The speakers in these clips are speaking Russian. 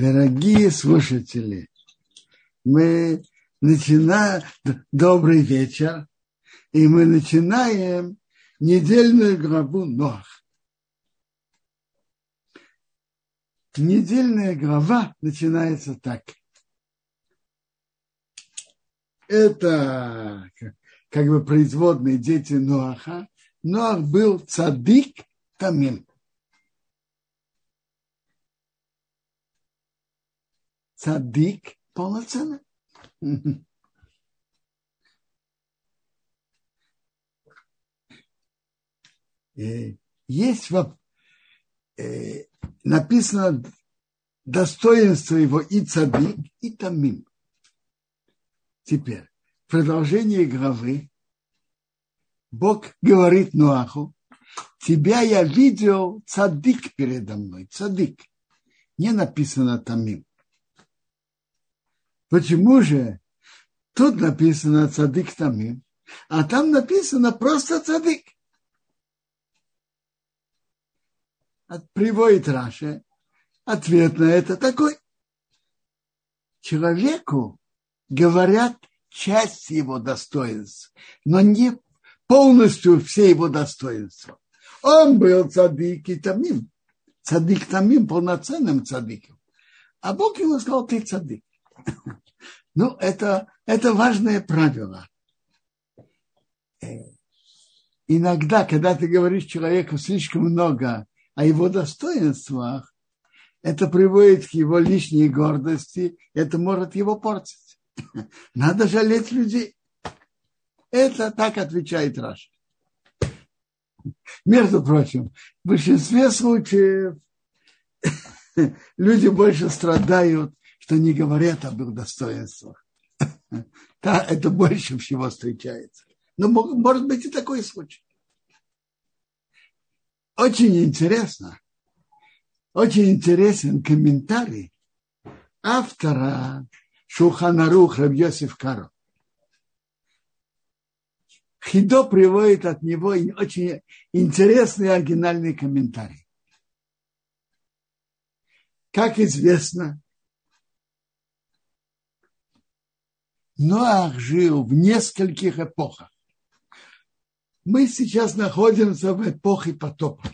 Дорогие слушатели, мы начинаем... Добрый вечер. И мы начинаем недельную главу Нох. Недельная глава начинается так. Это как бы производные дети Ноаха. Ноах был цадик тамим. Цадик полноценный. Есть э, написано достоинство его и цадик, и тамим. Теперь, в продолжении главы Бог говорит Нуаху, тебя я видел цадик передо мной, цадик. Не написано тамим. Почему же тут написано цадик тамим, а там написано просто цадик? Приводит Раши, ответ на это такой. Человеку говорят часть его достоинств, но не полностью все его достоинства. Он был цадик и тамим. Цадик тамим полноценным цадиком. А Бог ему сказал, ты цадик. Ну, это, это важное правило. Э, иногда, когда ты говоришь человеку слишком много о его достоинствах, это приводит к его лишней гордости, это может его портить. Надо жалеть людей. Это так отвечает Раш. Между прочим, в большинстве случаев люди больше страдают что не говорят об их достоинствах. Да, это больше всего встречается. Но может быть и такой случай. Очень интересно, очень интересен комментарий автора Шуханарух Рабьосиф Каро. Хидо приводит от него очень интересный оригинальный комментарий. Как известно, Ноах жил в нескольких эпохах. Мы сейчас находимся в эпохе потопа.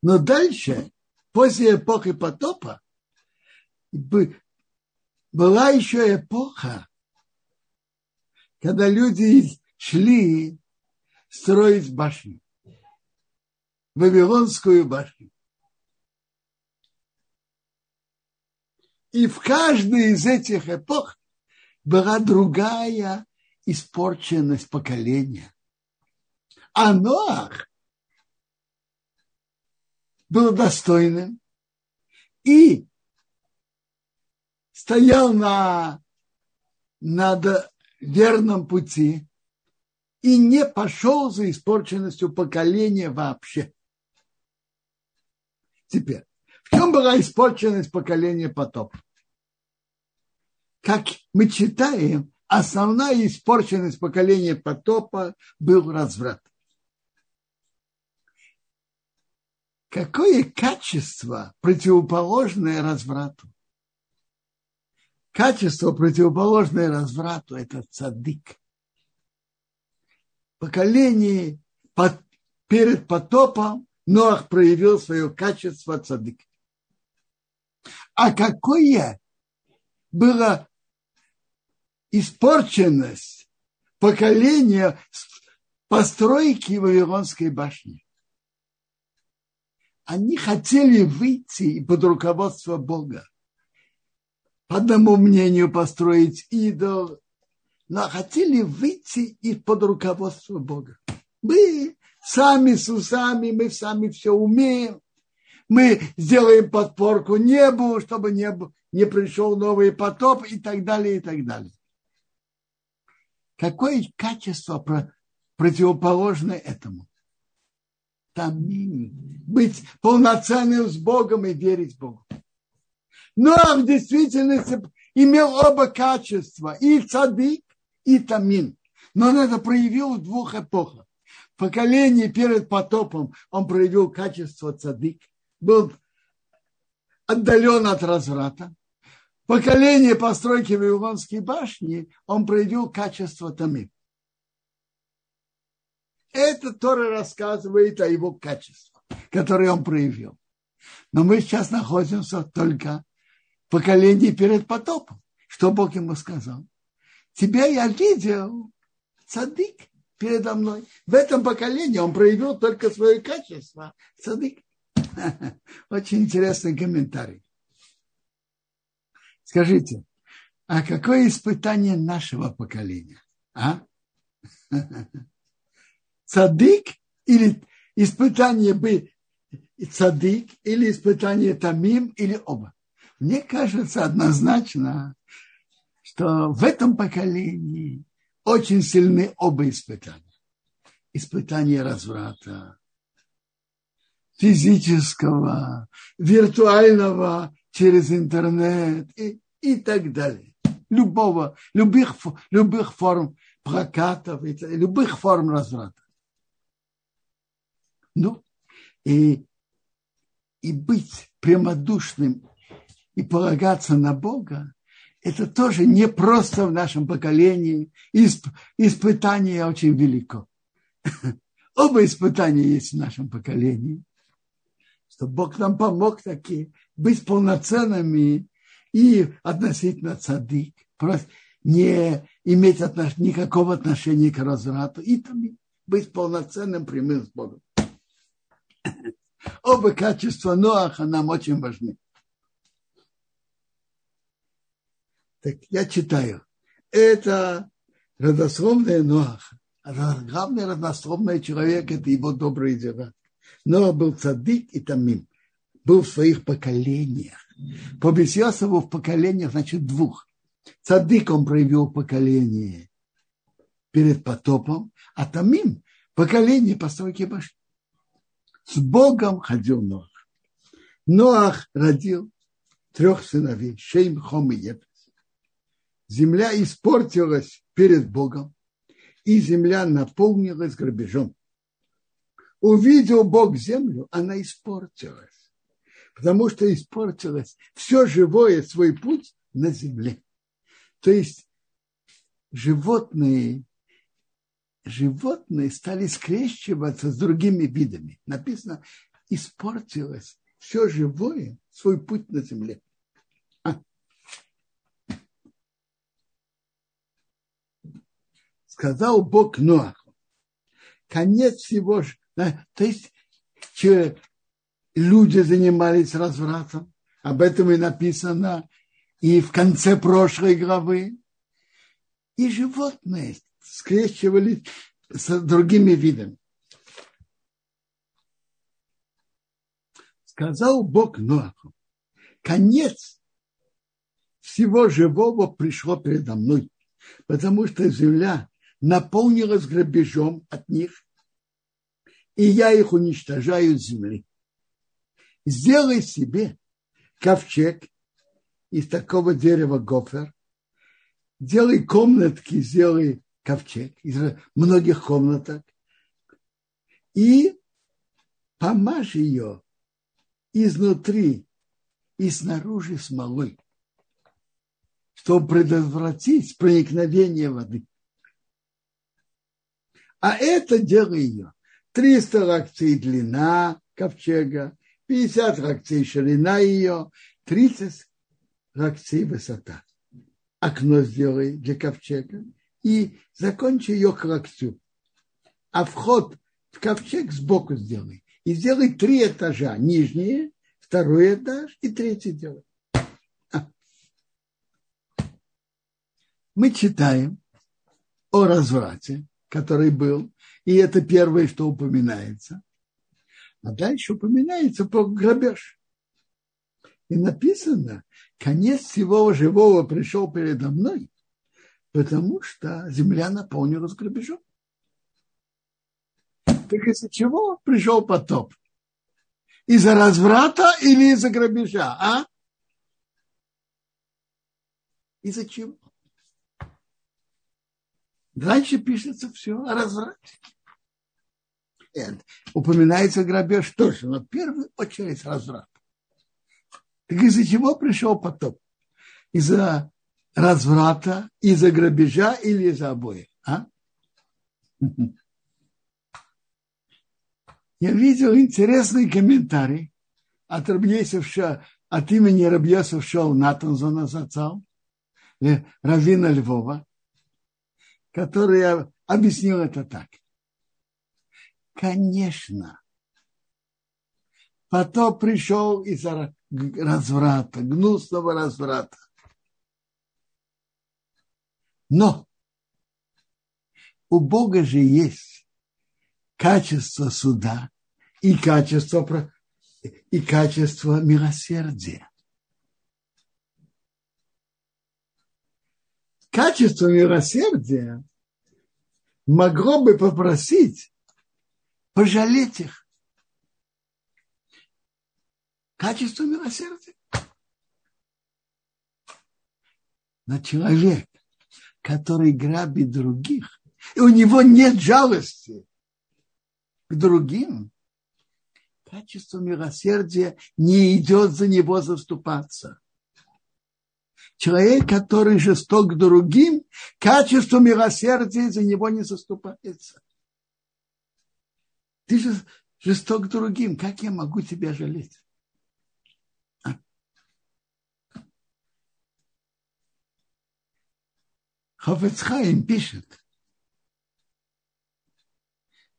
Но дальше, после эпохи потопа, была еще эпоха, когда люди шли строить башню, Вавилонскую башню. И в каждой из этих эпох была другая испорченность поколения. А Ноах был достойным и стоял на, на верном пути и не пошел за испорченностью поколения вообще. Теперь, в чем была испорченность поколения потопа? Как мы читаем, основная испорченность поколения потопа был разврат. Какое качество противоположное разврату? Качество, противоположное разврату, это цадык. Поколение под, перед потопом Ноах проявил свое качество цадык. А какое было испорченность поколения постройки Вавилонской башни. Они хотели выйти под руководство Бога. По одному мнению построить идол, но хотели выйти из-под руководства Бога. Мы сами с усами, мы сами все умеем. Мы сделаем подпорку небу, чтобы не, не пришел новый потоп и так далее, и так далее. Какое качество противоположное этому? Тамим. Быть полноценным с Богом и верить Богу. Но в действительности имел оба качества. И цадик, и тамин. Но он это проявил в двух эпохах. В поколении перед потопом он проявил качество цадик. Был отдален от разврата. Поколение постройки Вавилонской башни он проявил качество Тамим. Это Тора рассказывает о его качествах, которые он проявил. Но мы сейчас находимся только в поколении перед потопом. Что Бог ему сказал? Тебя я видел, цадык, передо мной. В этом поколении он проявил только свое качество. Цадык. Очень интересный комментарий. Скажите, а какое испытание нашего поколения? А? Цадык или испытание бы цадык или испытание тамим или оба? Мне кажется однозначно, что в этом поколении очень сильны оба испытания. Испытание разврата, физического, виртуального через интернет и, и так далее. Любого, любых, любых форм прокатов, любых форм разврата. Ну, и, и быть прямодушным и полагаться на Бога, это тоже не просто в нашем поколении. Исп, испытание очень велико. Оба испытания есть в нашем поколении. Что Бог нам помог таки быть полноценными и относительно цадык. Просто не иметь отнош... никакого отношения к разврату. И быть полноценным прямым с Богом. Оба качества Ноаха нам очень важны. Так я читаю. Это родословная Ноаха. Главный родословный человек – это его добрые дела. Ноах был цадик и тамим. Был в своих поколениях. По Бесьосову в поколениях, значит, двух. Цадик он проявил поколение перед потопом, а тамим – поколение постройки башни. С Богом ходил Ноах. Ноах родил трех сыновей, Шейм, Хом и Епес. Земля испортилась перед Богом, и земля наполнилась грабежом. Увидел Бог землю, она испортилась, потому что испортилось все живое свой путь на земле. То есть животные животные стали скрещиваться с другими видами. Написано, испортилось все живое свой путь на земле. А. Сказал Бог Ноаху, конец всего, то есть люди занимались развратом, об этом и написано и в конце прошлой главы, и животные скрещивались с другими видами. Сказал Бог Ноаху, конец всего живого пришло передо мной, потому что земля наполнилась грабежом от них, и я их уничтожаю с земли. Сделай себе ковчег из такого дерева гофер, делай комнатки, сделай ковчег из многих комнаток и помажь ее изнутри и снаружи смолой, чтобы предотвратить проникновение воды. А это дело ее. 300 локтей длина ковчега, 50 локтей ширина ее, 30 локтей высота. Окно сделай для ковчега и закончи ее к локтю. А вход в ковчег сбоку сделай. И сделай три этажа. Нижние, второй этаж и третий делай. А. Мы читаем о разврате, который был, и это первое, что упоминается. А дальше упоминается про грабеж. И написано, конец всего живого пришел передо мной, Потому что земля наполнилась грабежом. Так из-за чего пришел потоп? Из-за разврата или из-за грабежа, а? Из-за чего? Дальше пишется все о разврате. Нет, упоминается грабеж тоже, но в первую очередь разврат. Так из-за чего пришел потоп? Из-за разврата, из-за грабежа или из-за обоих? А? Я видел интересный комментарий от Рабьесов, от имени Рабьесов Шоу Натанзона Зацал, Равина Львова, который объяснил это так. Конечно, потоп пришел из-за разврата, гнусного разврата. Но у Бога же есть качество суда и качество, и качество милосердия. Качество милосердия могло бы попросить пожалеть их. Качество милосердия. Но человек, который грабит других, и у него нет жалости к другим, качество милосердия не идет за него заступаться. Человек, который жесток к другим, качество милосердия за него не заступается. Ты же жесток другим, как я могу тебя жалеть? Хофецхайм пишет,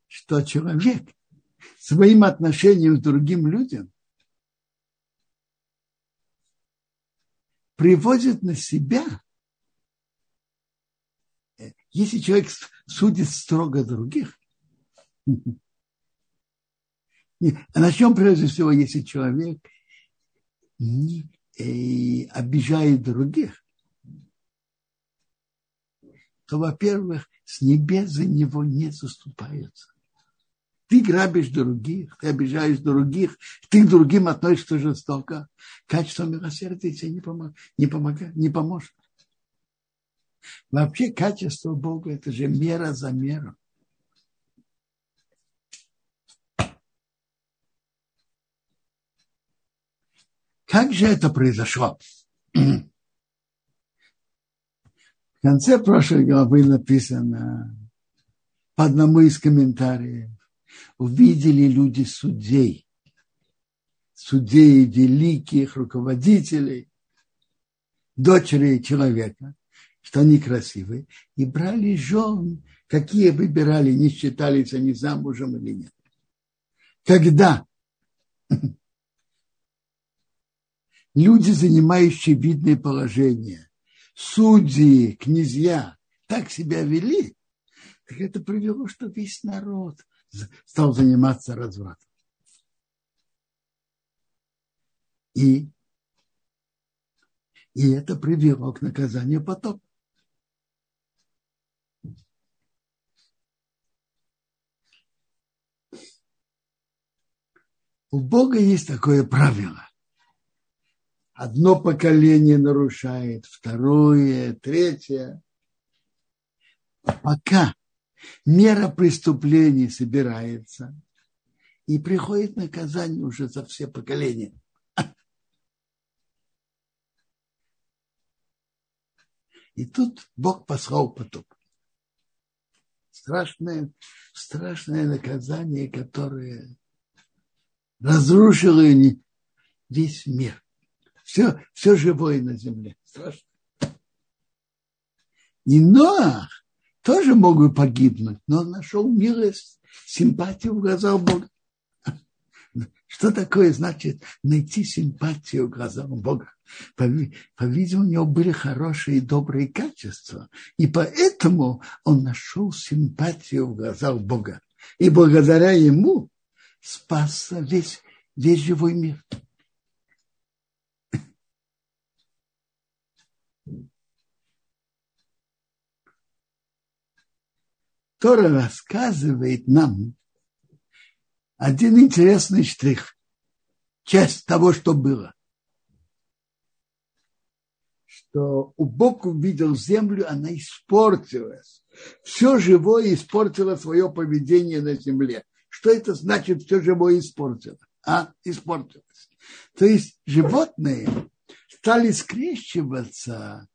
что человек своим отношением к другим людям приводит на себя, если человек судит строго других, а начнем прежде всего, если человек не, э, обижает других, то, во-первых, с небес за него не заступаются. Ты грабишь других, ты обижаешь других, ты к другим относишься жестоко. Качество милосердия тебе не, помог, не, помогает, не поможет. Вообще качество Бога – это же мера за меру. Как же это произошло? В конце прошлой главы написано по одному из комментариев. Увидели люди судей, судей великих руководителей, дочери человека, что они красивые, и брали жен, какие выбирали, не считались они замужем или нет. Когда люди, занимающие видное положение, судьи, князья так себя вели, так это привело, что весь народ стал заниматься развратом. И, и это привело к наказанию потом. У Бога есть такое правило одно поколение нарушает, второе, третье. Пока мера преступлений собирается, и приходит наказание уже за все поколения. И тут Бог послал потоп. Страшное, страшное наказание, которое разрушило весь мир все, все живое на земле. Страшно. И Ноах тоже мог бы погибнуть, но он нашел милость, симпатию в глазах Бога. Что такое значит найти симпатию в глазах Бога? По-видимому, у него были хорошие и добрые качества, и поэтому он нашел симпатию в глазах Бога. И благодаря ему спасся весь, весь живой мир. Тора рассказывает нам один интересный штрих, часть того, что было. Что у Бог увидел землю, она испортилась. Все живое испортило свое поведение на земле. Что это значит, все живое испортило? А? Испортилось. То есть животные стали скрещиваться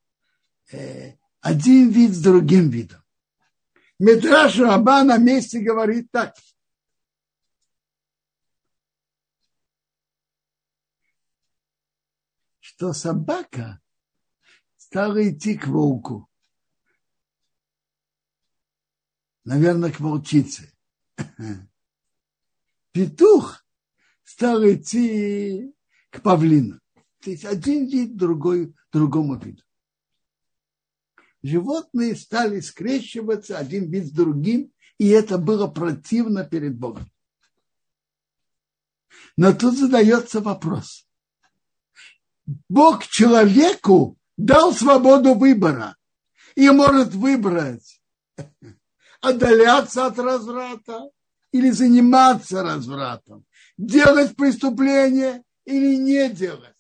э, один вид с другим видом. Метраж Раба на месте говорит так. Что собака стала идти к волку. Наверное, к волчице. Петух стал идти к павлину. То есть один вид другой, другому виду. Животные стали скрещиваться один вид с другим, и это было противно перед Богом. Но тут задается вопрос. Бог человеку дал свободу выбора и может выбрать отдаляться от разврата или заниматься развратом, делать преступление или не делать.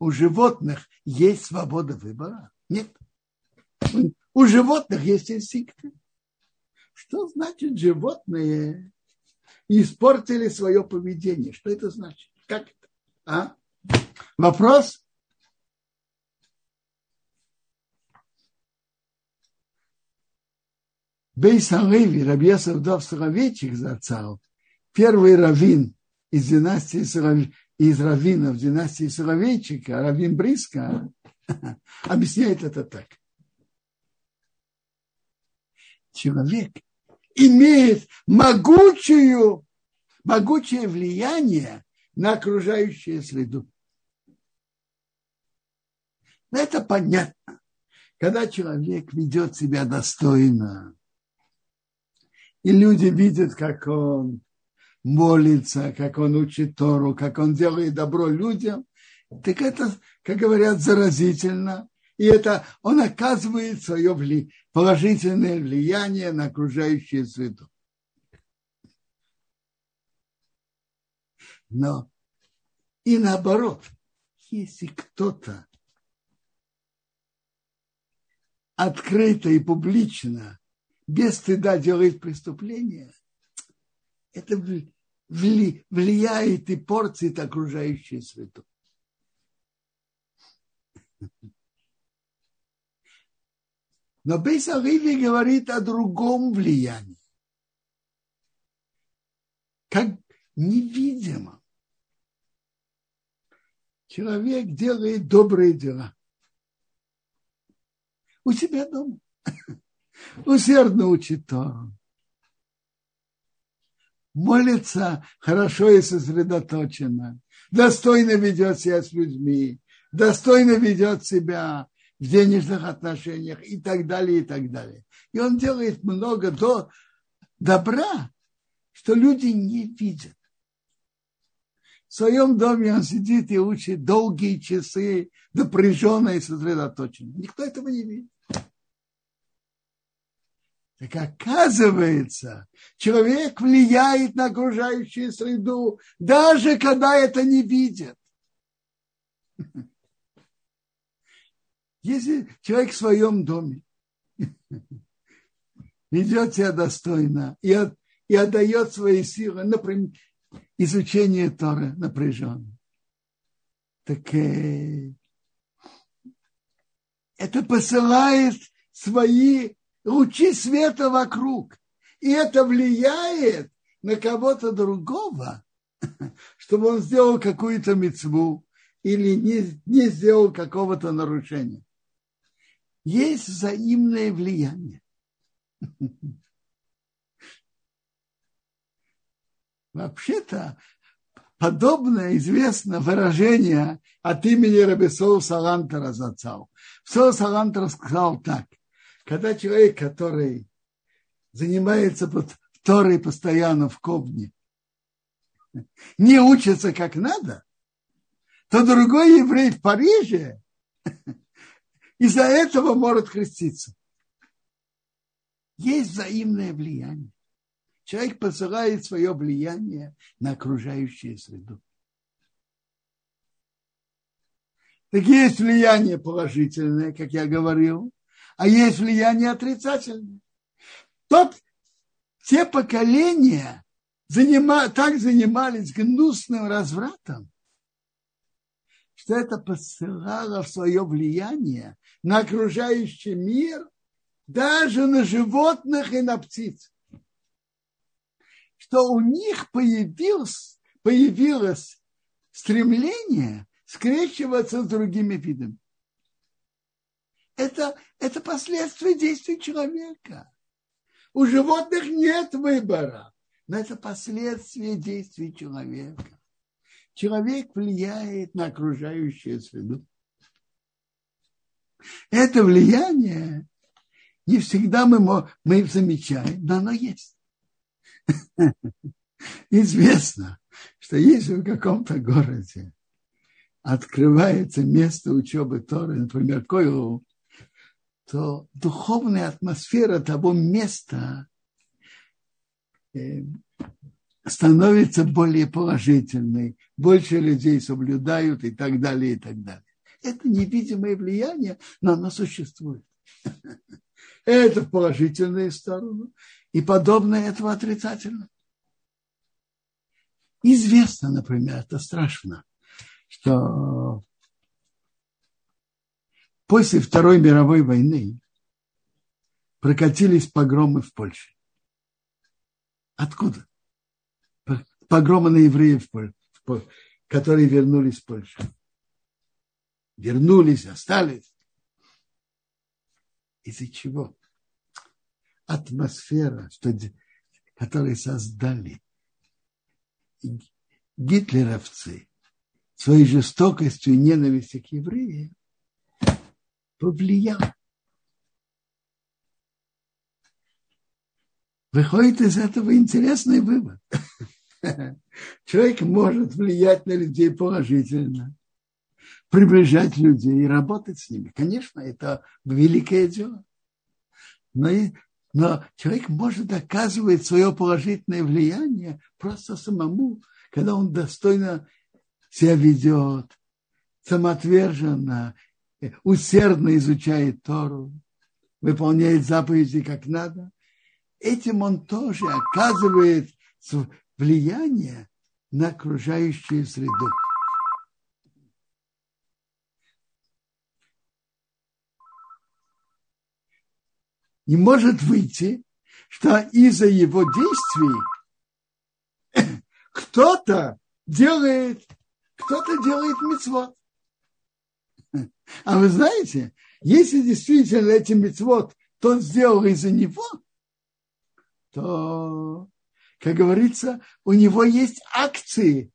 У животных есть свобода выбора? Нет. У животных есть инстинкты. Что значит животные испортили свое поведение? Что это значит? Как это? А? Вопрос? Бейс Алеви, Рабьесов Дов Сыровейчик зацал, первый раввин из династии из раввинов династии Соловейчика, раввин Бриска, объясняет это так. Человек имеет могучую, могучее влияние на окружающую среду. Это понятно. Когда человек ведет себя достойно, и люди видят, как он молится, как он учит Тору, как он делает добро людям, так это, как говорят, заразительно. И это он оказывает свое вли, положительное влияние на окружающую среду. Но и наоборот, если кто-то открыто и публично, без стыда делает преступление, это влияет и портит окружающую среду. Но Бейсариви говорит о другом влиянии. Как невидимо. Человек делает добрые дела. У себя дома. Усердно учит Тору молится хорошо и сосредоточенно, достойно ведет себя с людьми, достойно ведет себя в денежных отношениях и так далее, и так далее. И он делает много до добра, что люди не видят. В своем доме он сидит и учит долгие часы, напряженно и сосредоточенно. Никто этого не видит. Так оказывается, человек влияет на окружающую среду, даже когда это не видит. Если человек в своем доме ведет себя достойно и, от, и отдает свои силы, например, изучение Торы напряженно, так э, это посылает свои лучи света вокруг. И это влияет на кого-то другого, чтобы он сделал какую-то мецву или не, не сделал какого-то нарушения. Есть взаимное влияние. Вообще-то подобное известно выражение от имени Рабисоу Салантера Зацау. Сол Салантер сказал так когда человек, который занимается Торой постоянно в Кобне, не учится как надо, то другой еврей в Париже из-за этого может креститься. Есть взаимное влияние. Человек посылает свое влияние на окружающую среду. Так есть влияние положительное, как я говорил, а есть влияние отрицательное. Тот, те поколения, занима, так занимались гнусным развратом, что это посылало свое влияние на окружающий мир, даже на животных и на птиц. Что у них появилось, появилось стремление скрещиваться с другими видами. Это, это последствия действий человека. У животных нет выбора, но это последствия действий человека. Человек влияет на окружающую среду. Это влияние не всегда мы, мы замечаем, но оно есть. Известно, что если в каком-то городе открывается место учебы Торы, например, Койлу, то духовная атмосфера того места э, становится более положительной, больше людей соблюдают и так далее, и так далее. Это невидимое влияние, но оно существует. Это в положительную сторону, и подобное этого отрицательно. Известно, например, это страшно, что после Второй мировой войны прокатились погромы в Польше. Откуда? Погромы на евреев, которые вернулись в Польшу. Вернулись, остались. Из-за чего? Атмосфера, что, которую создали гитлеровцы своей жестокостью и ненавистью к евреям, повлиял. Выходит из этого интересный вывод. Человек может влиять на людей положительно, приближать людей и работать с ними. Конечно, это великое дело. Но, и, но человек может оказывать свое положительное влияние просто самому, когда он достойно себя ведет, самоотверженно, усердно изучает Тору, выполняет заповеди как надо, этим он тоже оказывает влияние на окружающую среду. И может выйти, что из-за его действий кто-то делает, кто-то делает мецвод. А вы знаете, если действительно эти мецвод тот сделал из-за него, то, как говорится, у него есть акции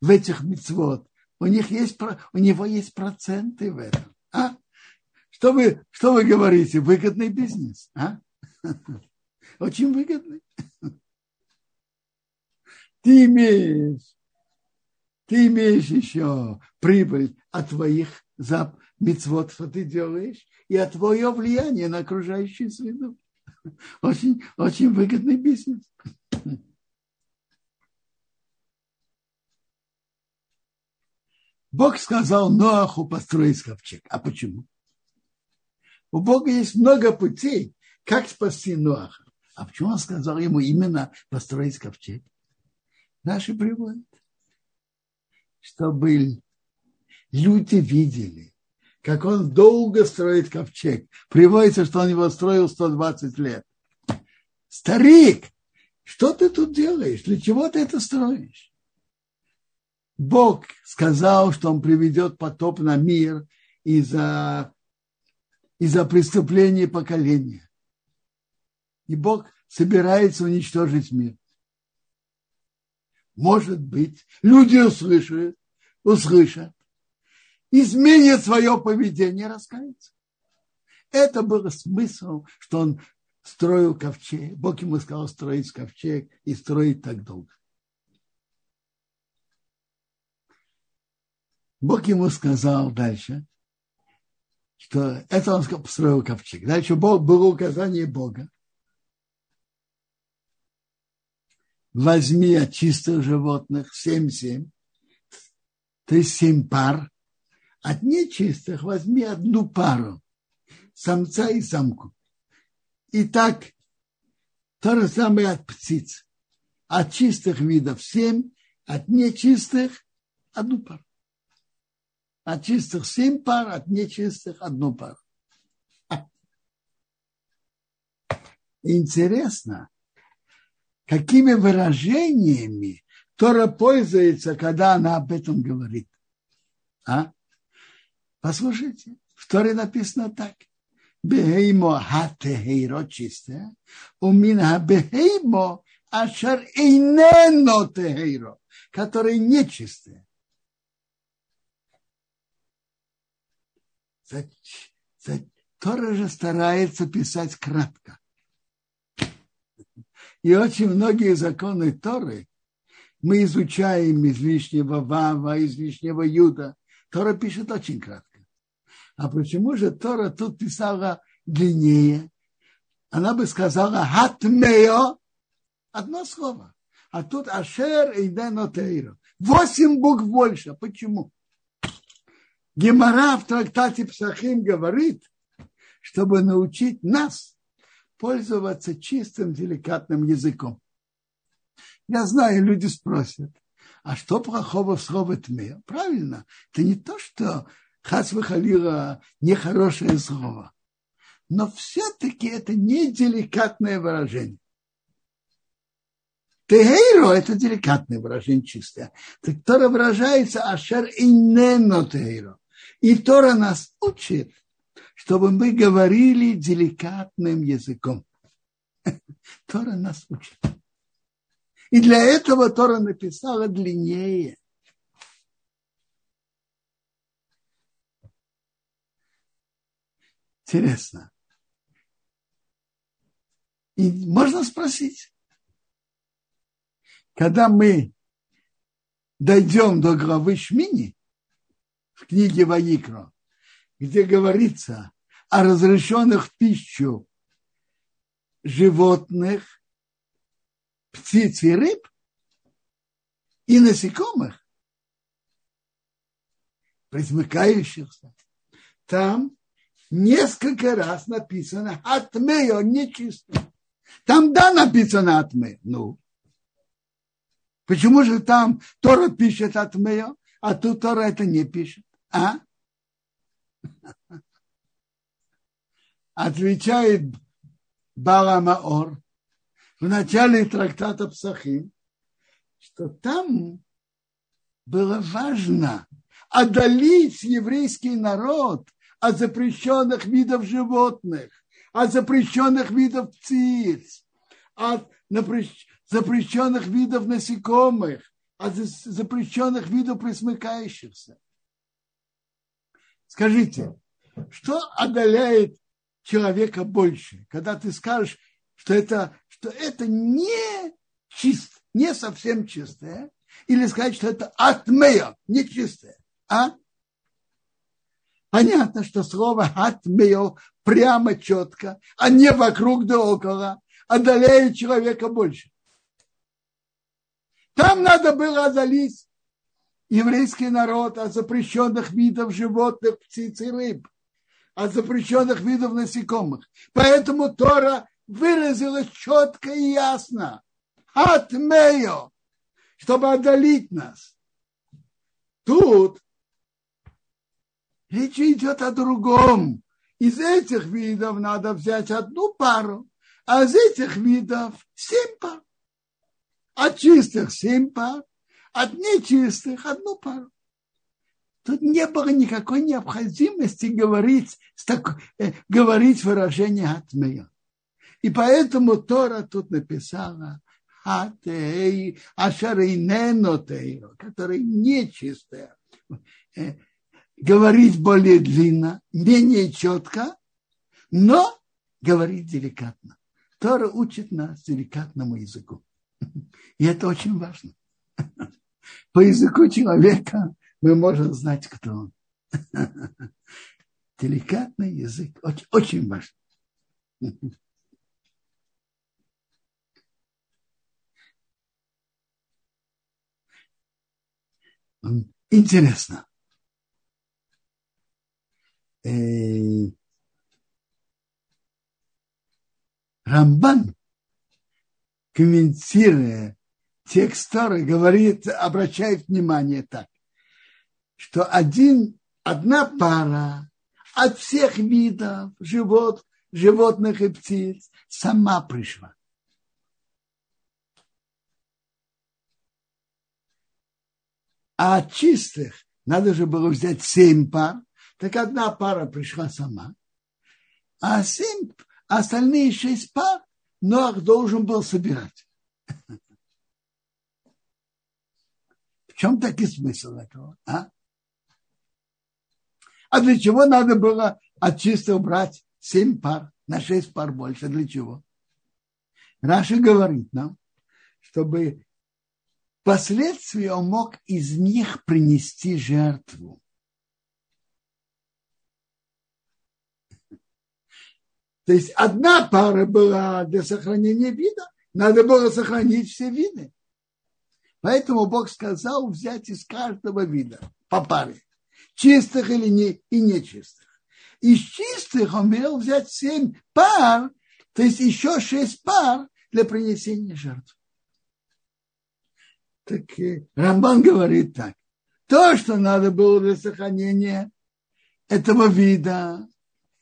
в этих мецвод. У, них есть, у него есть проценты в этом. А? Что, вы, что вы говорите? Выгодный бизнес. А? Очень выгодный. Ты имеешь, ты имеешь еще прибыль от твоих за мецвод, что ты делаешь, и от твое влияние на окружающую среду. Очень, очень выгодный бизнес. Бог сказал Ноаху построить ковчег. А почему? У Бога есть много путей, как спасти Ноаха. А почему он сказал ему именно построить ковчег? Наши приводят, чтобы люди видели, как он долго строит ковчег. Приводится, что он его строил 120 лет. Старик, что ты тут делаешь? Для чего ты это строишь? Бог сказал, что он приведет потоп на мир из-за из преступления поколения. И Бог собирается уничтожить мир. Может быть, люди услышат, услышат, изменит свое поведение, раскается. Это был смысл, что он строил ковчег. Бог ему сказал строить ковчег и строить так долго. Бог ему сказал дальше, что это он построил ковчег. Дальше Бог, было указание Бога. Возьми от чистых животных семь-семь, то есть семь пар, от нечистых возьми одну пару, самца и самку. И так то же самое от птиц. От чистых видов семь, от нечистых одну пару. От чистых семь пар, от нечистых одну пару. Интересно, какими выражениями Тора пользуется, когда она об этом говорит. А? Послушайте, в Торе написано так. Бехеймо хатехейро чистое, у меня бехеймо ашар инено техейро, которые нечистые. Тора же старается писать кратко. И очень многие законы Торы мы изучаем из лишнего Вава, из лишнего Юда. Тора пишет очень кратко. А почему же Тора тут писала длиннее? Она бы сказала «хатмео» – одно слово. А тут «ашер и денотейро». Восемь букв больше. Почему? Гемора в трактате Псахим говорит, чтобы научить нас пользоваться чистым, деликатным языком. Я знаю, люди спросят, а что плохого в слове тьме? Правильно, это не то, что хас выхалила нехорошее слово. Но все-таки это не деликатное выражение. Тегейро – это деликатное выражение чистое. Тора выражается ашер и нено тегейро. И Тора нас учит, чтобы мы говорили деликатным языком. Тора нас учит. И для этого Тора написала длиннее. Интересно. И можно спросить, когда мы дойдем до главы Шмини в книге Ваикро, где говорится о разрешенных в пищу животных, птиц и рыб и насекомых, присмыкающихся, там несколько раз написано «атмео» нечисто. Там да написано «атме». Ну, почему же там Тора пишет «атмео», а тут Тора это не пишет? А? Отвечает Баламаор, в начале трактата Псахим, что там было важно одолеть еврейский народ от запрещенных видов животных, от запрещенных видов птиц, от запрещенных видов насекомых, от запрещенных видов присмыкающихся. Скажите, что одоляет человека больше, когда ты скажешь, что это, что это не чист, не совсем чистое, или сказать, что это атмея, нечистое. А? Понятно, что слово атмео прямо четко, а не вокруг да около, одоляет человека больше. Там надо было одолеть еврейский народ от запрещенных видов животных, птиц и рыб, от запрещенных видов насекомых. Поэтому Тора выразилось четко и ясно. Атмео, чтобы одолеть нас. Тут речь идет о другом. Из этих видов надо взять одну пару, а из этих видов семь пар. От чистых семь пар, от нечистых одну пару. Тут не было никакой необходимости говорить, так, э, говорить выражение «атмея». И поэтому Тора тут написала Хатей Ашаринено Тейро, которая нечистая. Э, говорить более длинно, менее четко, но говорить деликатно. Тора учит нас деликатному языку. И это очень важно. По языку человека мы можем знать, кто он. Деликатный язык очень, очень важен. Интересно. Э, Рамбан, комментируя текст Торы говорит, обращает внимание так, что один, одна пара от всех видов живот, животных и птиц сама пришла. А от чистых надо же было взять семь пар, так одна пара пришла сама, а семь, остальные шесть пар Ноах должен был собирать. В чем таки смысл этого? А? а для чего надо было от чистого брать семь пар, на шесть пар больше? Для чего? Раша говорит нам, чтобы впоследствии он мог из них принести жертву. То есть одна пара была для сохранения вида, надо было сохранить все виды. Поэтому Бог сказал взять из каждого вида по паре, чистых или не, и нечистых. Из чистых он велел взять семь пар, то есть еще шесть пар для принесения жертв. Так Рамбан говорит так. То, что надо было для сохранения этого вида,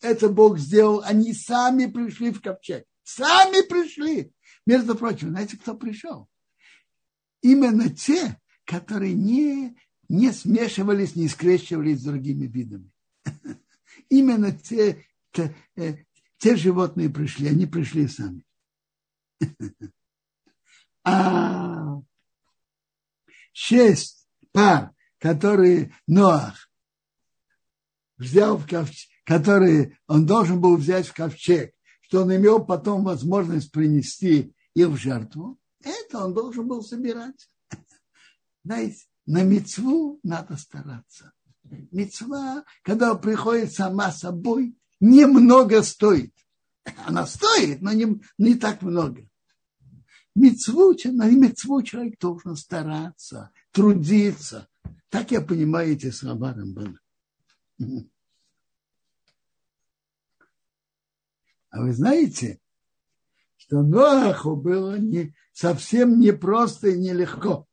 это Бог сделал. Они сами пришли в ковчег. Сами пришли. Между прочим, знаете, кто пришел? Именно те, которые не, не смешивались, не скрещивались с другими видами. Именно те, те, э, те животные пришли, они пришли сами. А шесть пар, которые Ноах взял в ковчег, которые он должен был взять в ковчег, что он имел потом возможность принести их в жертву, это он должен был собирать. Знаете, на мецву надо стараться. Мецва, когда приходит сама собой, немного стоит. Она стоит, но не, не так много мецву, на мецву человек должен стараться, трудиться. Так я понимаю эти слова Рамбана. А вы знаете, что Ноаху было не, совсем непросто и нелегко.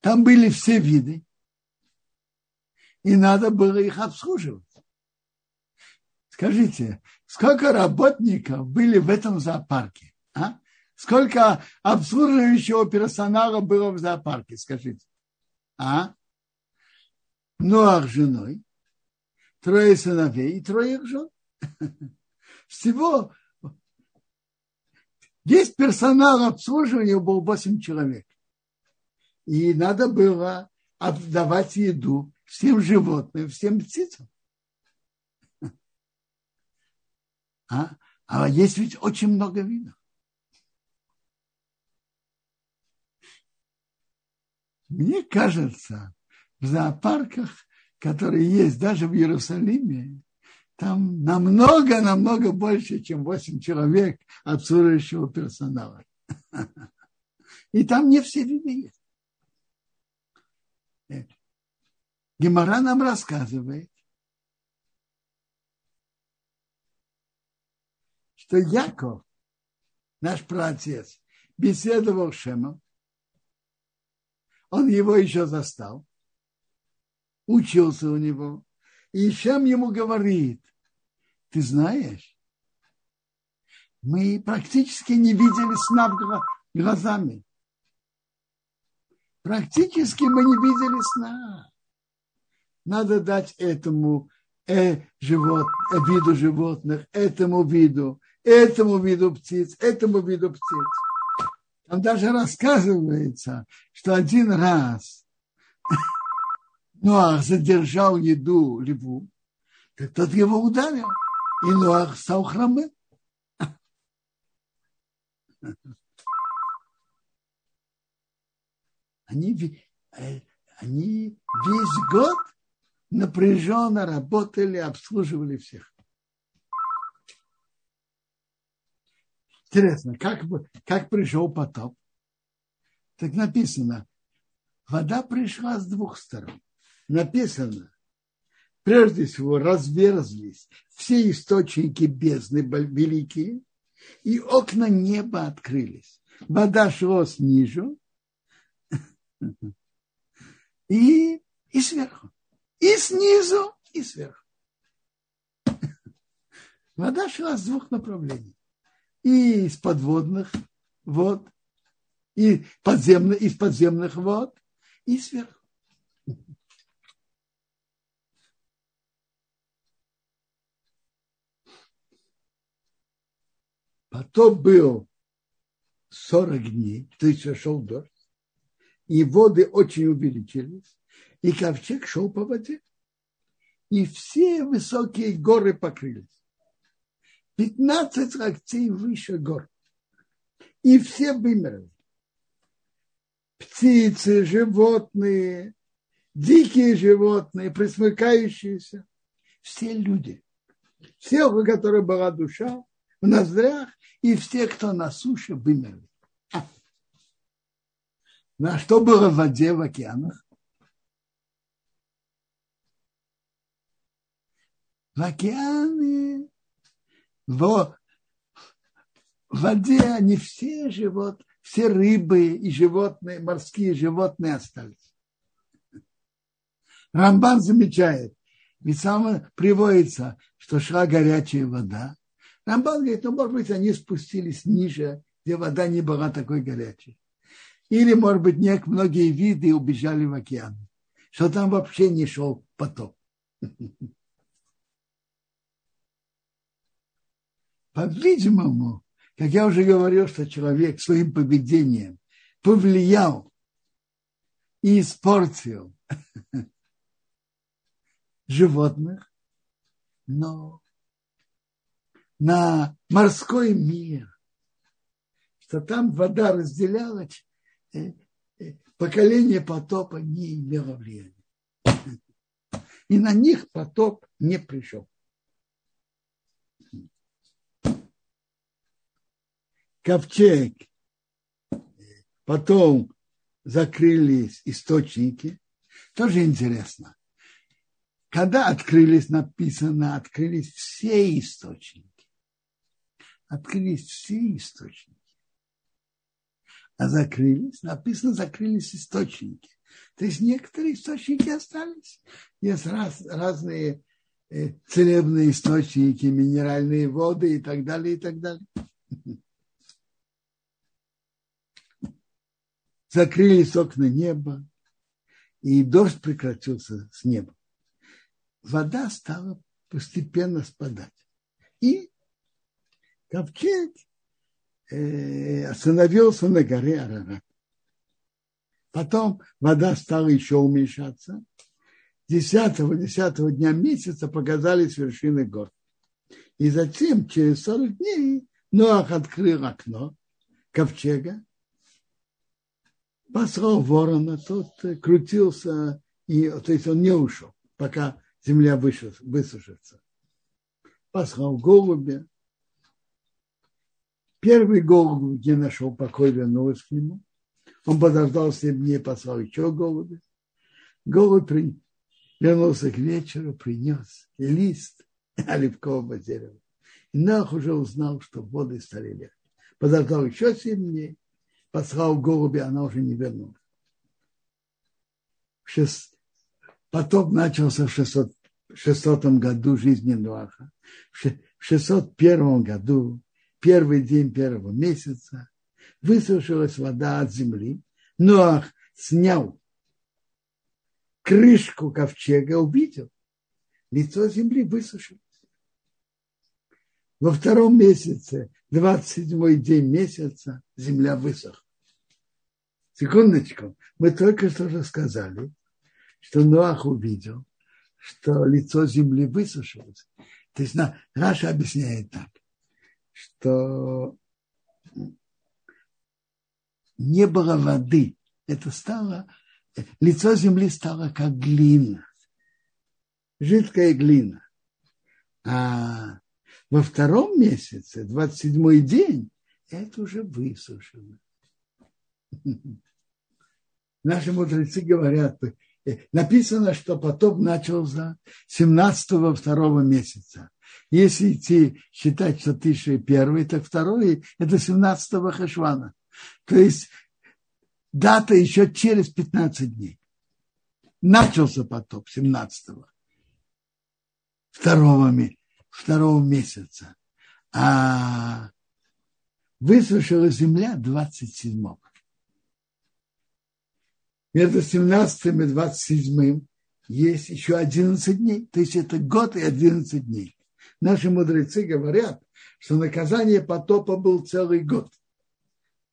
Там были все виды, и надо было их обслуживать. Скажите, сколько работников были в этом зоопарке? А? Сколько обслуживающего персонала было в зоопарке, скажите? А? Ноах женой, трое сыновей и трое их жен. Всего весь персонал обслуживания был 8 человек. И надо было отдавать еду всем животным, всем птицам. А? а есть ведь очень много видов. Мне кажется, в зоопарках, которые есть даже в Иерусалиме, там намного-намного больше, чем 8 человек обслуживающего персонала. И там не все виды есть. Гемора нам рассказывает, что Яков, наш праотец, беседовал с Шемом, он его еще застал, учился у него, и Шем ему говорит, ты знаешь, мы практически не видели сна глазами. Практически мы не видели сна. Надо дать этому э, живот, э, виду животных, этому виду, этому виду птиц, этому виду птиц. Там даже рассказывается, что один раз Ноах задержал еду льву, так тот его ударил, и Ноах стал хромым. Они, э, они весь год напряженно работали, обслуживали всех. Интересно, как, как пришел потоп? Так написано, вода пришла с двух сторон. Написано, прежде всего разверзлись все источники бездны великие, и окна неба открылись. вода шла снизу и, и сверху. И снизу, и сверху. Вода шла с двух направлений. И из подводных вод, и подземных, из подземных вод, и сверху. Потом был 40 дней, то есть шел дождь, и воды очень увеличились, и ковчег шел по воде. И все высокие горы покрылись. 15 локтей выше гор. И все вымерли. Птицы, животные, дикие животные, присмыкающиеся, все люди. Все, у которых была душа, в ноздрях, и все, кто на суше, вымерли. На что было в воде в океанах? В океане, в воде они все живут, все рыбы и животные, морские животные остались. Рамбан замечает, ведь сам приводится, что шла горячая вода. Рамбан говорит, ну, может быть, они спустились ниже, где вода не была такой горячей. Или, может быть, не, многие виды убежали в океан, что там вообще не шел поток. По-видимому, как я уже говорил, что человек своим поведением повлиял и испортил животных, но на морской мир, что там вода разделялась Э, э, поколение потопа не имело влияния. И на них потоп не пришел. Ковчег, потом закрылись источники. Тоже интересно. Когда открылись, написано, открылись все источники. Открылись все источники а закрылись, написано, закрылись источники. То есть некоторые источники остались. Есть раз, разные э, целебные источники, минеральные воды и так далее, и так далее. Закрылись окна неба, и дождь прекратился с неба. Вода стала постепенно спадать. И ковчег Э, остановился на горе Арарат. Потом вода стала еще уменьшаться. Десятого, десятого дня месяца показались вершины гор. И затем, через 40 дней, Ноах открыл окно ковчега, послал ворона, тот крутился, и, то есть он не ушел, пока земля высушится. Послал голубя, Первый голубь, где нашел покой, вернулся к нему. Он подождал 7 дней, послал еще голубя. Голубь при... вернулся к вечеру, принес лист оливкового дерева. И Нах уже узнал, что воды стали легче. Подождал еще 7 дней, послал голубя, она уже не вернулась. Шест... Потоп начался в 600, 600 году жизни Нуаха. В 601 году первый день первого месяца, высушилась вода от земли, но снял крышку ковчега, увидел, лицо земли высушилось. Во втором месяце, 27-й день месяца, земля высохла. Секундочку, мы только что же сказали, что Ноах увидел, что лицо земли высушилось. То есть Раша объясняет так что не было воды. Это стало, лицо земли стало как глина, жидкая глина. А во втором месяце, 27-й день, это уже высушено. Наши мудрецы говорят, написано, что потоп начался 17-го второго месяца. Если идти считать, что тысяча первый, так второй – это 17-го Хашвана. То есть дата еще через 15 дней. Начался потоп 17-го, второго, второго месяца. А высушила земля 27-го. Между 17 и 27 есть еще 11 дней. То есть это год и 11 дней. Наши мудрецы говорят, что наказание потопа был целый год.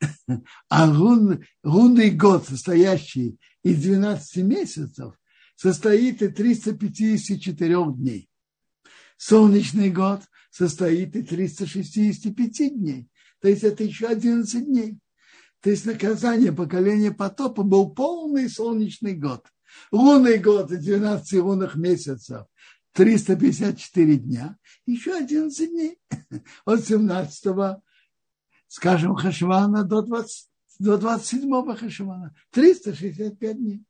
А лун, лунный год, состоящий из 12 месяцев, состоит из 354 дней. Солнечный год состоит из 365 дней. То есть это еще 11 дней. То есть наказание поколения потопа был полный солнечный год. Лунный год из 12 лунных месяцев 354 дня, еще 11 дней. От 17 скажем, Хашвана до, 20, до 27 Хашвана. 365 дней.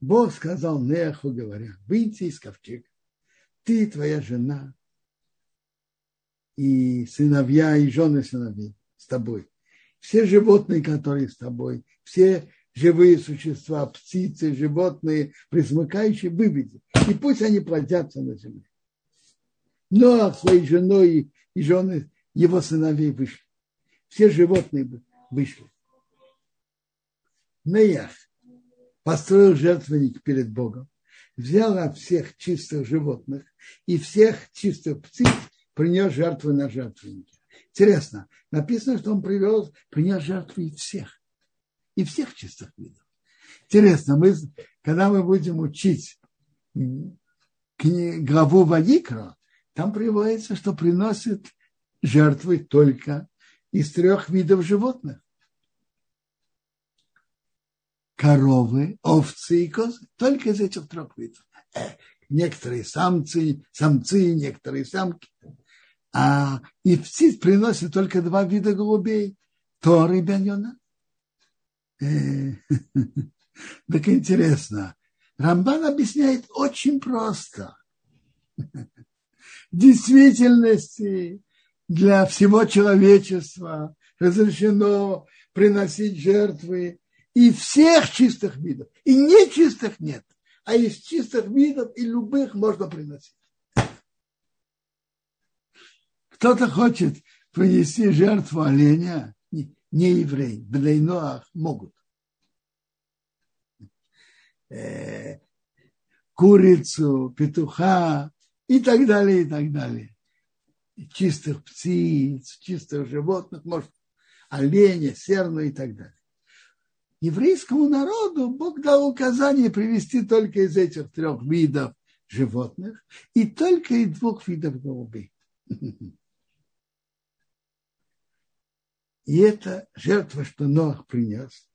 Бог сказал Неху, говоря, выйти из ковчега. Ты, твоя жена, и сыновья, и жены сыновей с тобой. Все животные, которые с тобой, все живые существа, птицы, животные, присмыкающие, выведи. И пусть они плодятся на земле. Но своей женой и жены его сыновей вышли. Все животные вышли. Неях построил жертвенник перед Богом, взял от всех чистых животных и всех чистых птиц, принес жертву на жертвеннике. Интересно, написано, что он привел, принес и всех, и всех чистых видов. Интересно, мы, когда мы будем учить главу Ваикра, там приводится, что приносит жертвы только из трех видов животных. Коровы, овцы и козы. Только из этих трех видов. Э, некоторые самцы, самцы, некоторые самки. А и птиц приносят только два вида голубей. Тор и. Э, так интересно. Рамбан объясняет очень просто действительности для всего человечества разрешено приносить жертвы и всех чистых видов. И нечистых нет, а из чистых видов и любых можно приносить. Кто-то хочет принести жертву оленя, не еврей, бнейноах могут. Э, курицу, петуха, и так далее, и так далее. чистых птиц, чистых животных, может, оленя, серну и так далее. Еврейскому народу Бог дал указание привести только из этих трех видов животных и только из двух видов голубей. И это жертва, что Нох принес,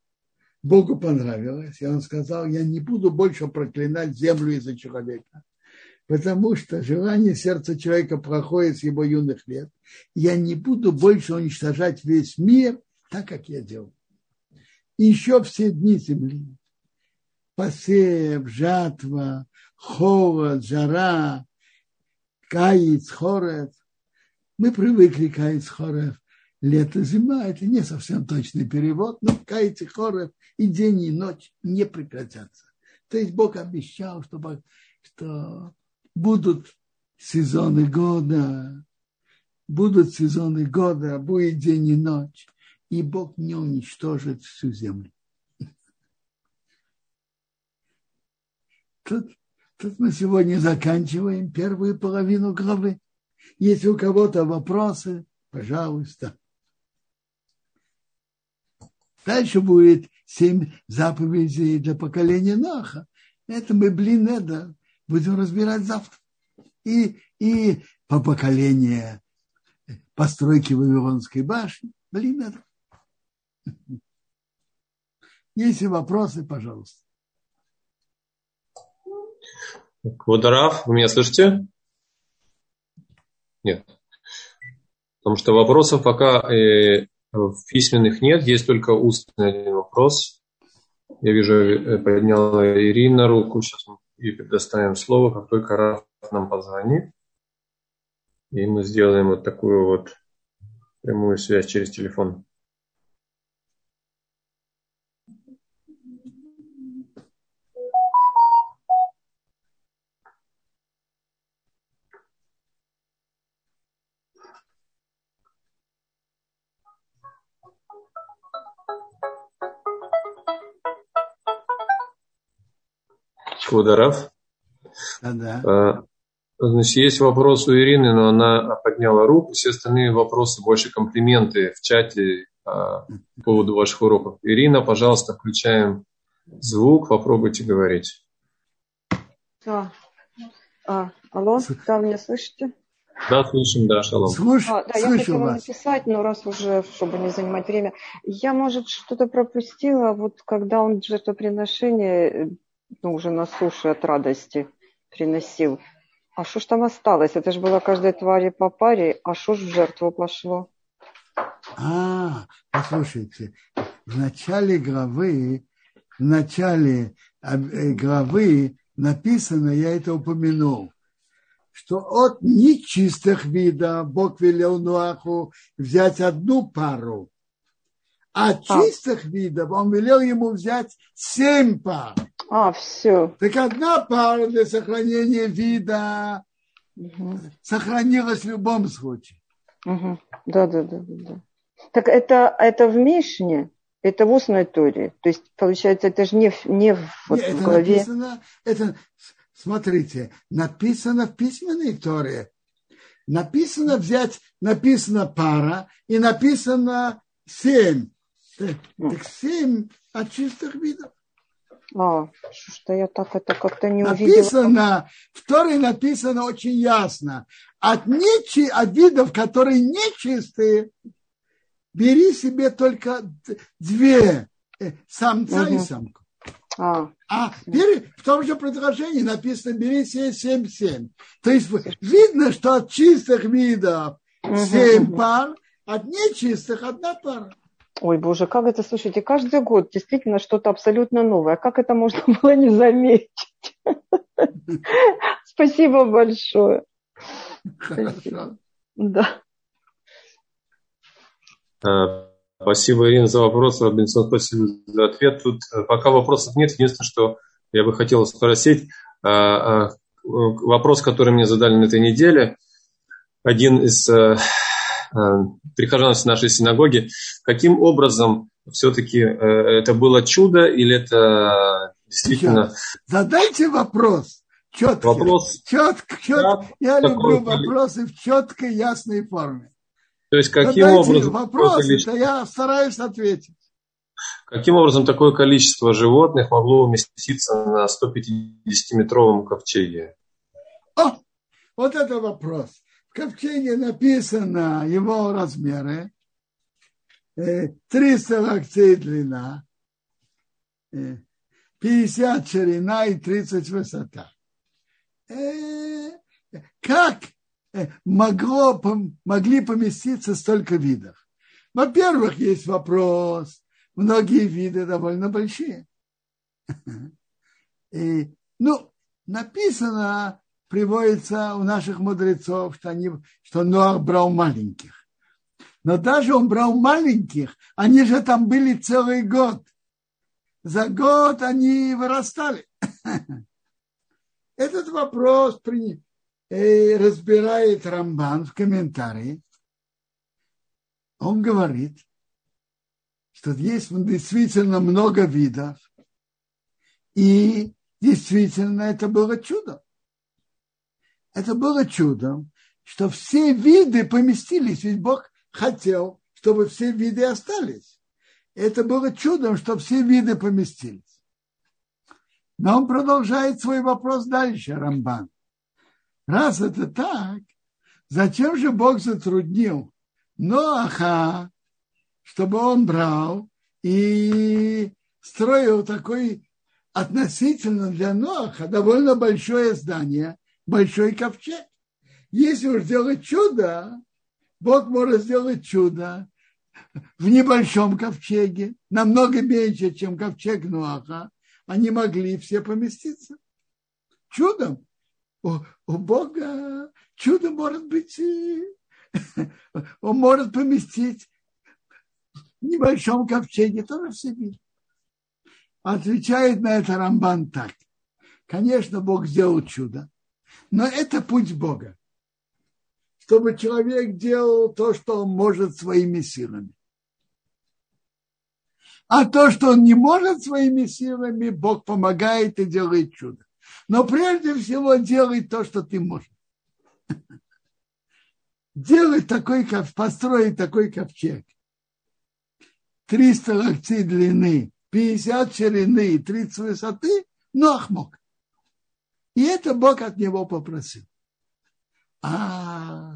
Богу понравилось, и он сказал, я не буду больше проклинать землю из-за человека, потому что желание сердца человека проходит с его юных лет. Я не буду больше уничтожать весь мир, так как я делал. И еще все дни земли. Посев, жатва, холод, жара, каец, хорет. Мы привыкли каец, хорет. Лето, зима – это не совсем точный перевод, но каец и хорет и день, и ночь не прекратятся. То есть Бог обещал, что, что будут сезоны года, будут сезоны года, будет день и ночь, и Бог не уничтожит всю землю. Тут, тут мы сегодня заканчиваем первую половину главы. Если у кого-то вопросы, пожалуйста. Дальше будет семь заповедей для поколения Наха. Это мы, блин, это будем разбирать завтра. И, и по поколению постройки Вавилонской башни. Блин, это. Если вопросы, пожалуйста. Квадраф, вы меня слышите? Нет. Потому что вопросов пока э, письменных нет, есть только устный один вопрос. Я вижу, э, подняла Ирина руку, сейчас мы и предоставим слово, как только Раф нам позвонит. И мы сделаем вот такую вот прямую связь через телефон. Квадаров. Да, да. А, значит, есть вопрос у Ирины, но она подняла руку. Все остальные вопросы больше комплименты в чате а, по поводу ваших уроков. Ирина, пожалуйста, включаем звук, попробуйте говорить. А, а, алло, да, меня слышите? Да, слышим, да, шалом. Слуш... А, да, я хотела вас. написать, но раз уже, чтобы не занимать время. Я, может, что-то пропустила, вот когда он жертвоприношение ну, уже на суше от радости приносил. А что ж там осталось? Это же было каждой твари по паре, а что ж в жертву пошло? А, послушайте, в начале главы, в начале э, главы написано, я это упомянул, что от нечистых видов Бог велел Нуаху взять одну пару, а от а. чистых видов он велел ему взять семь пар. А, все. Так одна пара для сохранения вида угу. сохранилась в любом случае. Угу. Да, да, да, да. Так это, это в Мишне, это в устной туре. То есть, получается, это же не, в, не в, вот Нет, в это голове. Написано, это, смотрите, написано в письменной торе. Написано взять, написано пара и написано семь. Так, так семь от чистых видов. А, что я так это как-то не увидела. Написано, в Торе написано очень ясно. От, нечи, от видов, которые нечистые, бери себе только две, э, самца угу. и самку. А, а бери, в том же предложении написано, бери себе 7-7. То есть видно, что от чистых видов 7 угу. пар, от нечистых одна пара. Ой, боже, как это, слушайте, каждый год действительно что-то абсолютно новое. Как это можно было не заметить? Спасибо большое. Хорошо. Да. А, спасибо, Ирина, за вопрос. Робинсон, спасибо за ответ. Тут э, пока вопросов нет. Единственное, что я бы хотел спросить. А, вопрос, который мне задали на этой неделе. Один из э, Э, прихожан с нашей синагоги, каким образом все-таки э, это было чудо или это действительно... Задайте вопрос. Четко. Вопрос. Четко, четко. Я люблю вопросы в четкой, ясной форме. То есть каким Задайте образом... Вопросы, количество... я стараюсь ответить. Каким образом такое количество животных могло уместиться на 150-метровом ковчеге? О, вот это вопрос ковчеге написано его размеры. 300 локтей длина, 50 ширина и 30 высота. Э, как э, могло, могли поместиться столько видов? Во-первых, есть вопрос. Многие виды довольно большие. И, ну, написано приводится у наших мудрецов, что, они, что Ноах брал маленьких. Но даже он брал маленьких, они же там были целый год. За год они вырастали. Этот вопрос э, разбирает Рамбан в комментарии. Он говорит, что есть действительно много видов, и действительно это было чудо это было чудом, что все виды поместились, ведь Бог хотел, чтобы все виды остались. Это было чудом, что все виды поместились. Но он продолжает свой вопрос дальше, Рамбан. Раз это так, зачем же Бог затруднил Ноаха, чтобы он брал и строил такой относительно для Ноаха довольно большое здание, большой ковчег. Если уж сделать чудо, Бог может сделать чудо в небольшом ковчеге, намного меньше, чем ковчег Нуаха, они могли все поместиться. Чудом. У, у Бога чудо может быть он может поместить в небольшом ковчеге, тоже все видят. Отвечает на это Рамбан так. Конечно, Бог сделал чудо, но это путь Бога. Чтобы человек делал то, что он может своими силами. А то, что он не может своими силами, Бог помогает и делает чудо. Но прежде всего делай то, что ты можешь. Делай такой, построить такой ковчег. 300 локтей длины, 50 ширины, 30 высоты, но мог. И это Бог от него попросил. А,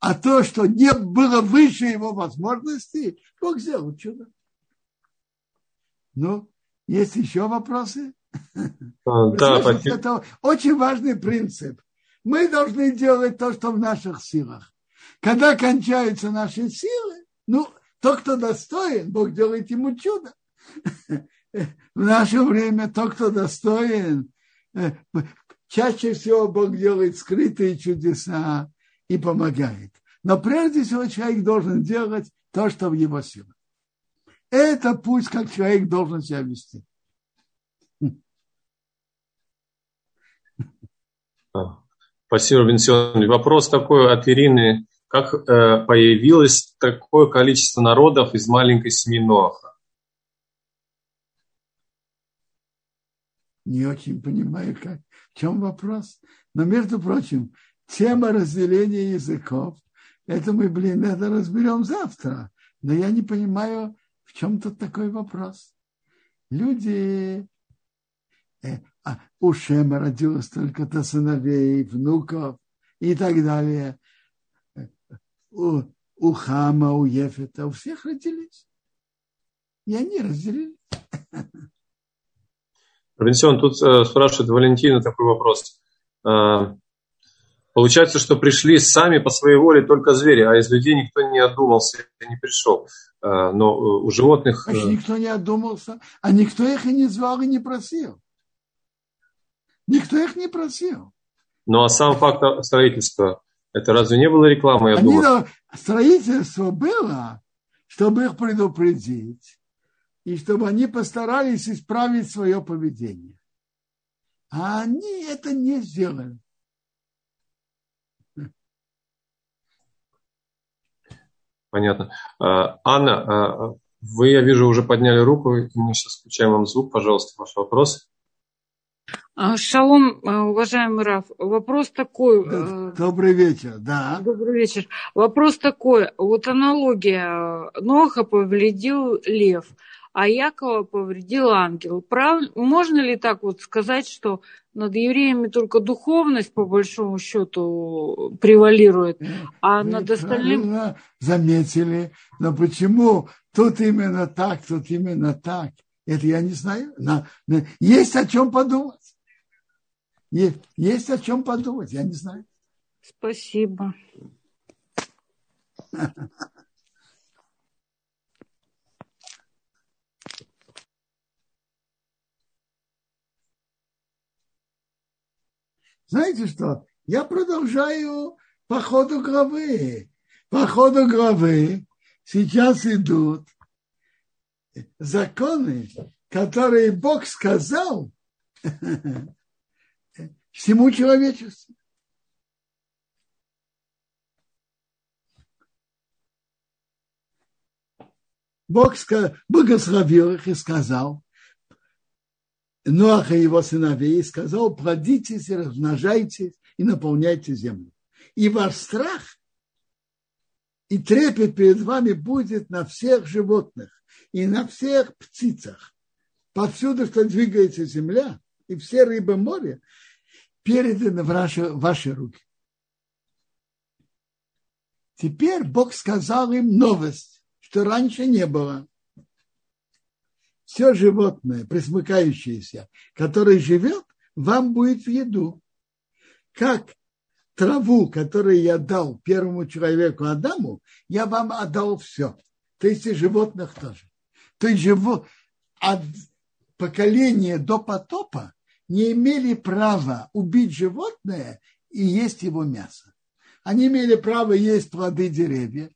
а то, что не было выше его возможностей, Бог сделал чудо. Ну, есть еще вопросы? А, да, это очень важный принцип. Мы должны делать то, что в наших силах. Когда кончаются наши силы, ну, тот, кто достоин, Бог делает ему чудо. В наше время тот, кто достоин, э, чаще всего Бог делает скрытые чудеса и помогает. Но прежде всего человек должен делать то, что в его силах. Это путь, как человек должен себя вести. Спасибо, Бенсион. Вопрос такой от Ирины. Как э, появилось такое количество народов из маленькой семьи Ноаха? Не очень понимаю, как, в чем вопрос. Но, между прочим, тема разделения языков, это мы, блин, это разберем завтра. Но я не понимаю, в чем тут такой вопрос. Люди, э, а, у Шема родилось только-то сыновей, внуков и так далее. У, у Хама, у Ефета, у всех родились. И они разделились. Равенсион, тут э, спрашивает Валентина такой вопрос. Э, получается, что пришли сами по своей воле только звери, а из людей никто не отдумался и не пришел. Э, но э, у животных... Значит, никто не отдумался, а никто их и не звал, и не просил. Никто их не просил. Ну а сам факт строительства, это разве не было рекламой? Я Они, думаю? Строительство было, чтобы их предупредить, и чтобы они постарались исправить свое поведение. А они это не сделали. Понятно. А, Анна, а, вы, я вижу, уже подняли руку. Мы сейчас включаем вам звук. Пожалуйста, ваш вопрос. А, шалом, уважаемый Раф. Вопрос такой. Э, добрый вечер, да. Добрый вечер. Вопрос такой. Вот аналогия. Ноха повредил лев а Якова повредил ангел. Прав... Можно ли так вот сказать, что над евреями только духовность, по большому счету, превалирует, а Вы над остальным... заметили, но почему тут именно так, тут именно так? Это я не знаю. Но, но есть о чем подумать. Есть, есть о чем подумать, я не знаю. Спасибо. Знаете что? Я продолжаю по ходу главы. По ходу главы сейчас идут законы, которые Бог сказал всему человечеству. Бог благословил их и сказал, Ноаха и его сыновей и сказал, плодитесь и размножайтесь и наполняйте землю. И ваш страх и трепет перед вами будет на всех животных и на всех птицах. Повсюду, что двигается земля, и все рыбы моря, переданы в ваши, в ваши руки. Теперь Бог сказал им новость, что раньше не было все животное, присмыкающееся, которое живет, вам будет в еду. Как траву, которую я дал первому человеку Адаму, я вам отдал все. То есть и животных тоже. То есть живо, от поколения до потопа не имели права убить животное и есть его мясо. Они имели право есть плоды деревьев,